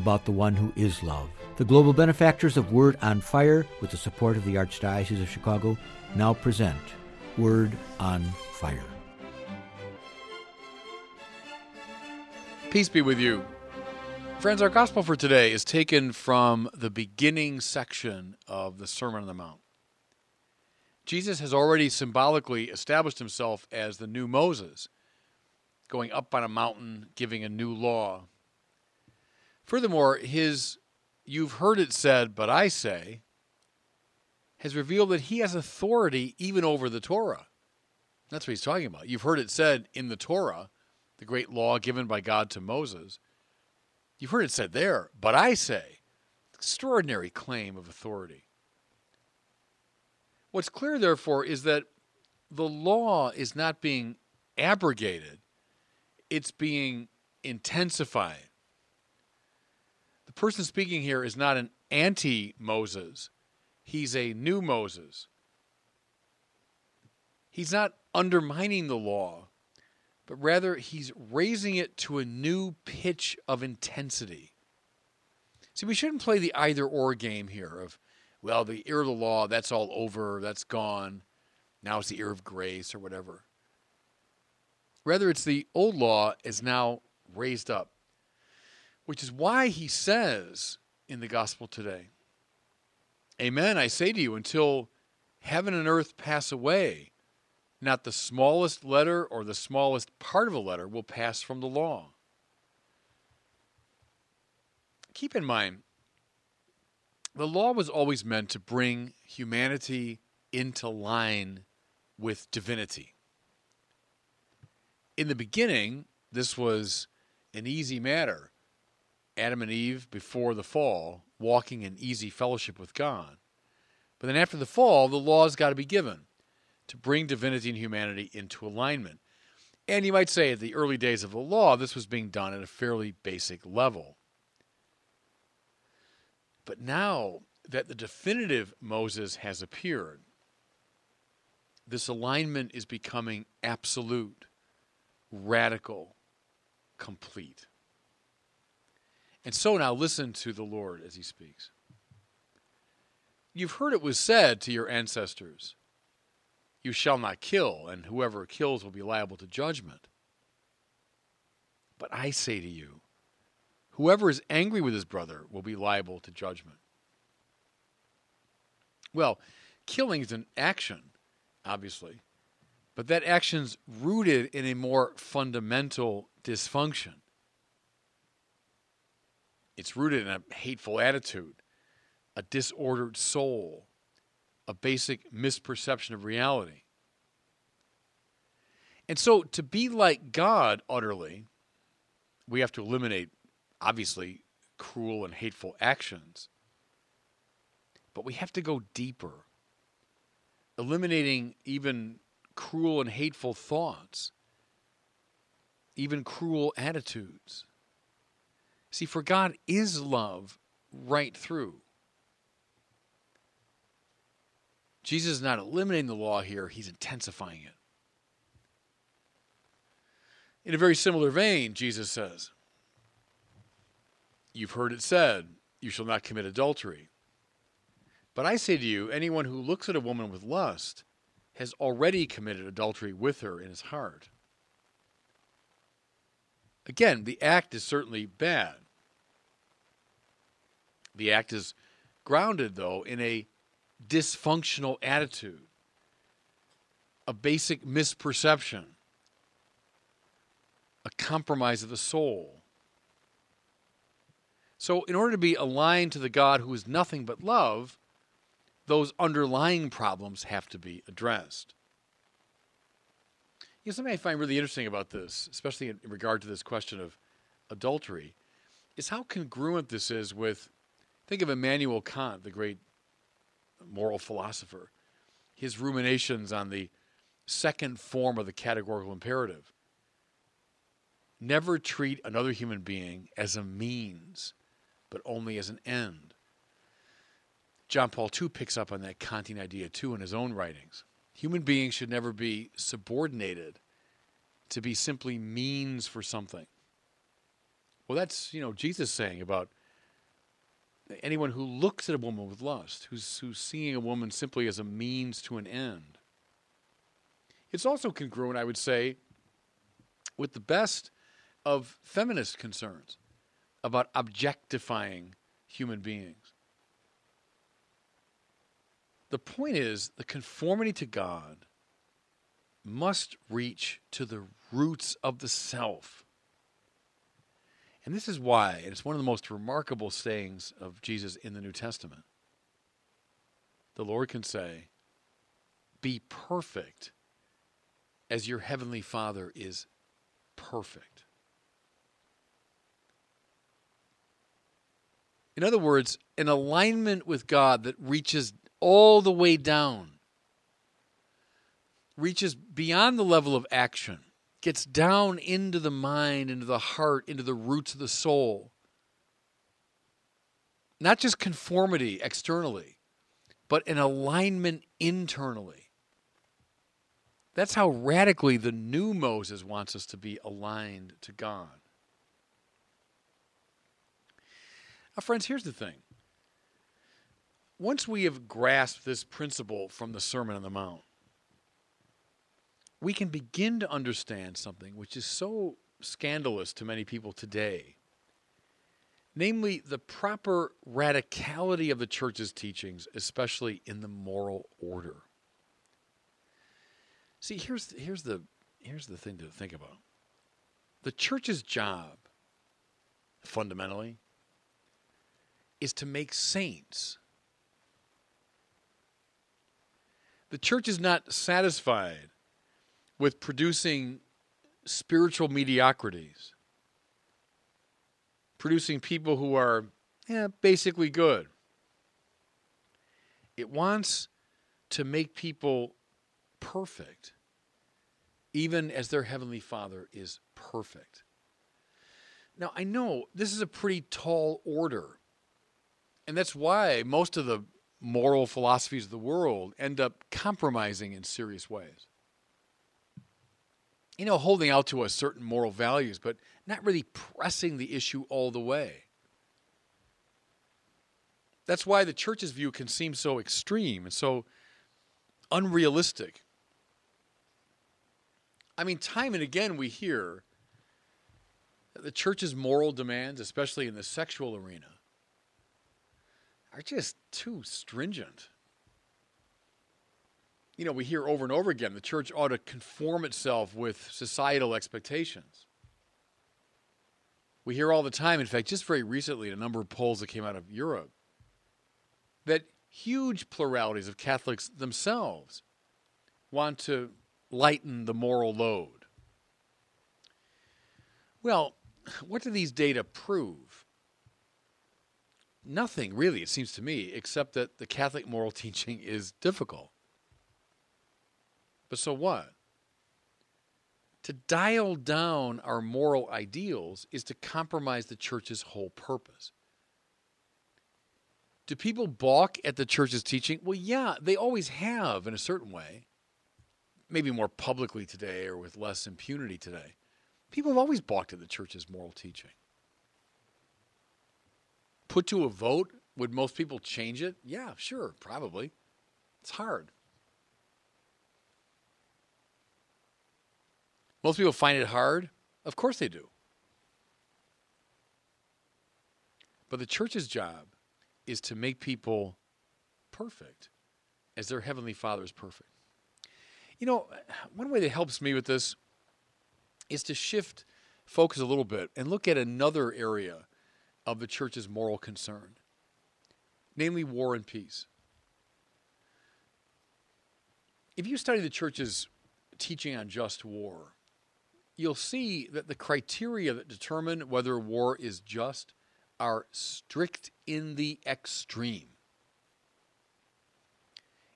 about the one who is love. The global benefactors of Word on Fire, with the support of the Archdiocese of Chicago, now present Word on Fire. Peace be with you. Friends, our gospel for today is taken from the beginning section of the Sermon on the Mount. Jesus has already symbolically established himself as the new Moses, going up on a mountain, giving a new law. Furthermore, his you've heard it said, but I say, has revealed that he has authority even over the Torah. That's what he's talking about. You've heard it said in the Torah the great law given by God to Moses. You've heard it said there, but I say, extraordinary claim of authority. What's clear, therefore, is that the law is not being abrogated, it's being intensified. The person speaking here is not an anti Moses, he's a new Moses. He's not undermining the law, but rather he's raising it to a new pitch of intensity. See, we shouldn't play the either or game here of, well, the era of the law, that's all over, that's gone. Now it's the era of grace or whatever. Rather, it's the old law is now raised up, which is why he says in the gospel today, Amen, I say to you, until heaven and earth pass away, not the smallest letter or the smallest part of a letter will pass from the law. Keep in mind, the law was always meant to bring humanity into line with divinity. In the beginning, this was an easy matter. Adam and Eve, before the fall, walking in easy fellowship with God. But then after the fall, the laws got to be given to bring divinity and humanity into alignment. And you might say at the early days of the law, this was being done at a fairly basic level. But now that the definitive Moses has appeared, this alignment is becoming absolute, radical, complete. And so now listen to the Lord as he speaks. You've heard it was said to your ancestors, you shall not kill, and whoever kills will be liable to judgment. But I say to you, whoever is angry with his brother will be liable to judgment. Well, killing is an action, obviously, but that action's rooted in a more fundamental dysfunction. It's rooted in a hateful attitude, a disordered soul, a basic misperception of reality. And so, to be like God utterly, we have to eliminate, obviously, cruel and hateful actions. But we have to go deeper, eliminating even cruel and hateful thoughts, even cruel attitudes. See, for God is love right through. Jesus is not eliminating the law here, he's intensifying it. In a very similar vein, Jesus says, You've heard it said, You shall not commit adultery. But I say to you, anyone who looks at a woman with lust has already committed adultery with her in his heart. Again, the act is certainly bad. The act is grounded, though, in a dysfunctional attitude, a basic misperception, a compromise of the soul. So, in order to be aligned to the God who is nothing but love, those underlying problems have to be addressed. You know, something I find really interesting about this, especially in regard to this question of adultery, is how congruent this is with, think of Immanuel Kant, the great moral philosopher, his ruminations on the second form of the categorical imperative. Never treat another human being as a means, but only as an end. John Paul II picks up on that Kantian idea too in his own writings. Human beings should never be subordinated to be simply means for something. Well, that's, you know, Jesus saying about anyone who looks at a woman with lust, who's, who's seeing a woman simply as a means to an end. It's also congruent, I would say, with the best of feminist concerns about objectifying human beings. The point is, the conformity to God must reach to the roots of the self. And this is why, and it's one of the most remarkable sayings of Jesus in the New Testament. The Lord can say, Be perfect as your heavenly Father is perfect. In other words, an alignment with God that reaches all the way down, reaches beyond the level of action, gets down into the mind, into the heart, into the roots of the soul. Not just conformity externally, but an alignment internally. That's how radically the new Moses wants us to be aligned to God. Now, friends, here's the thing. Once we have grasped this principle from the Sermon on the Mount, we can begin to understand something which is so scandalous to many people today namely the proper radicality of the church's teachings, especially in the moral order. See, here's here's the here's the thing to think about. The church's job fundamentally is to make saints. The church is not satisfied with producing spiritual mediocrities, producing people who are yeah, basically good. It wants to make people perfect, even as their Heavenly Father is perfect. Now, I know this is a pretty tall order, and that's why most of the moral philosophies of the world end up compromising in serious ways you know, holding out to us certain moral values, but not really pressing the issue all the way. That's why the church's view can seem so extreme and so unrealistic. I mean, time and again we hear that the church's moral demands, especially in the sexual arena, are just too stringent you know, we hear over and over again the church ought to conform itself with societal expectations. We hear all the time, in fact, just very recently, a number of polls that came out of Europe, that huge pluralities of Catholics themselves want to lighten the moral load. Well, what do these data prove? Nothing really, it seems to me, except that the Catholic moral teaching is difficult. But so what? To dial down our moral ideals is to compromise the church's whole purpose. Do people balk at the church's teaching? Well, yeah, they always have in a certain way. Maybe more publicly today or with less impunity today. People have always balked at the church's moral teaching. Put to a vote, would most people change it? Yeah, sure, probably. It's hard. Most people find it hard. Of course they do. But the church's job is to make people perfect as their heavenly Father is perfect. You know, one way that helps me with this is to shift focus a little bit and look at another area of the church's moral concern, namely war and peace. If you study the church's teaching on just war, you'll see that the criteria that determine whether war is just are strict in the extreme.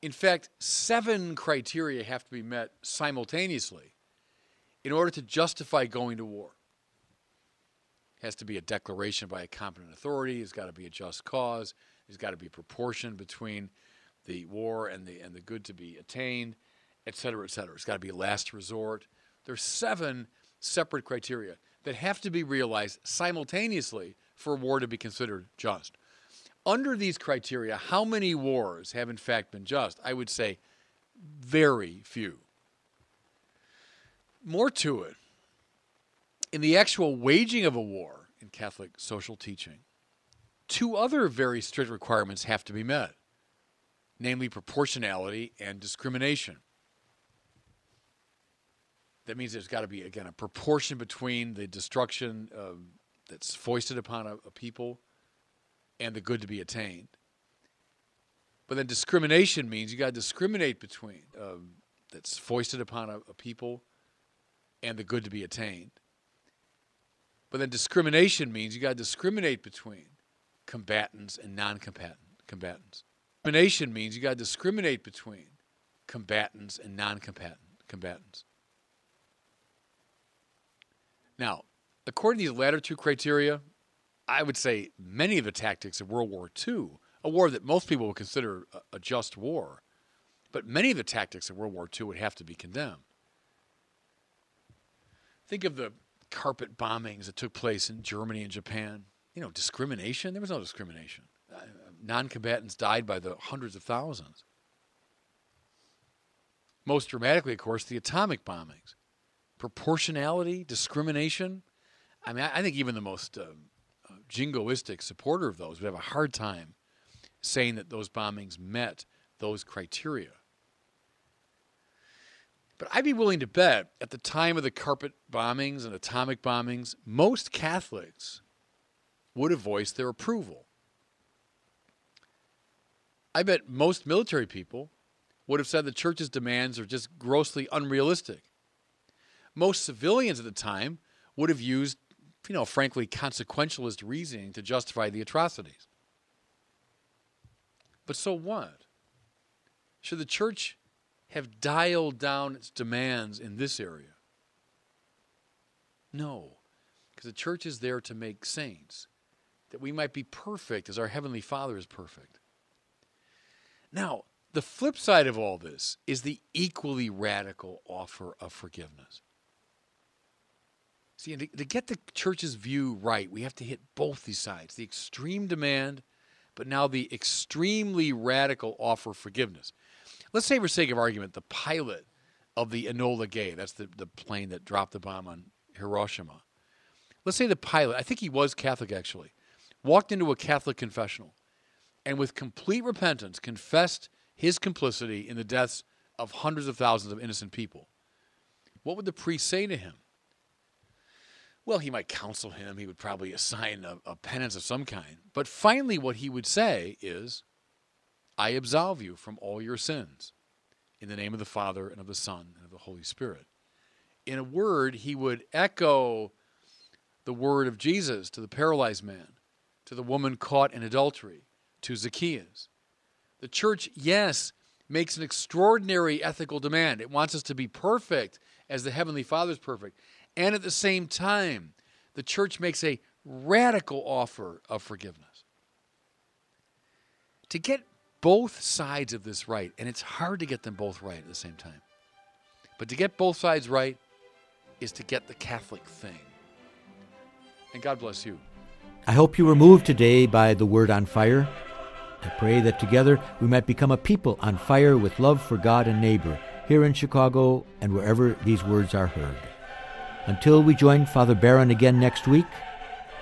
In fact, seven criteria have to be met simultaneously in order to justify going to war. Has to be a declaration by a competent authority, It's got to be a just cause, there's got to be proportion between the war and the and the good to be attained, et cetera, et cetera. It's got to be last resort. There's seven separate criteria that have to be realized simultaneously for war to be considered just. Under these criteria, how many wars have in fact been just? I would say very few. More to it, in the actual waging of a war in Catholic social teaching, two other very strict requirements have to be met namely proportionality and discrimination. That means there's got to be, again, a proportion between the destruction uh, that's foisted upon a, a people and the good to be attained. But then discrimination means you got to discriminate between um, that's foisted upon a, a, people and the good to be attained. But then discrimination means you got to discriminate between combatants and non-combatants. Discrimination means you got to discriminate between combatants and non-combatants. Now, according to these latter two criteria, I would say many of the tactics of World War II, a war that most people would consider a, a just war, but many of the tactics of World War II would have to be condemned. Think of the carpet bombings that took place in Germany and Japan. You know, discrimination? There was no discrimination. Uh, non combatants died by the hundreds of thousands. Most dramatically, of course, the atomic bombings. Proportionality, discrimination. I mean, I think even the most uh, uh, jingoistic supporter of those would have a hard time saying that those bombings met those criteria. But I'd be willing to bet at the time of the carpet bombings and atomic bombings, most Catholics would have voiced their approval. I bet most military people would have said the church's demands are just grossly unrealistic. Most civilians at the time would have used, you know, frankly, consequentialist reasoning to justify the atrocities. But so what? Should the church have dialed down its demands in this area? No, because the church is there to make saints, that we might be perfect as our Heavenly Father is perfect. Now, the flip side of all this is the equally radical offer of forgiveness. See, to, to get the church's view right, we have to hit both these sides the extreme demand, but now the extremely radical offer of forgiveness. Let's say, for sake of argument, the pilot of the Enola Gay, that's the, the plane that dropped the bomb on Hiroshima. Let's say the pilot, I think he was Catholic actually, walked into a Catholic confessional and with complete repentance confessed his complicity in the deaths of hundreds of thousands of innocent people. What would the priest say to him? Well, he might counsel him. He would probably assign a, a penance of some kind. But finally, what he would say is, I absolve you from all your sins in the name of the Father and of the Son and of the Holy Spirit. In a word, he would echo the word of Jesus to the paralyzed man, to the woman caught in adultery, to Zacchaeus. The church, yes, makes an extraordinary ethical demand. It wants us to be perfect as the Heavenly Father is perfect. And at the same time, the church makes a radical offer of forgiveness. To get both sides of this right, and it's hard to get them both right at the same time. But to get both sides right is to get the Catholic thing. And God bless you. I hope you were moved today by the word on fire. I pray that together we might become a people on fire with love for God and neighbor here in Chicago and wherever these words are heard. Until we join Father Barron again next week,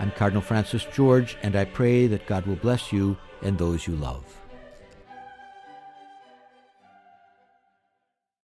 I'm Cardinal Francis George, and I pray that God will bless you and those you love.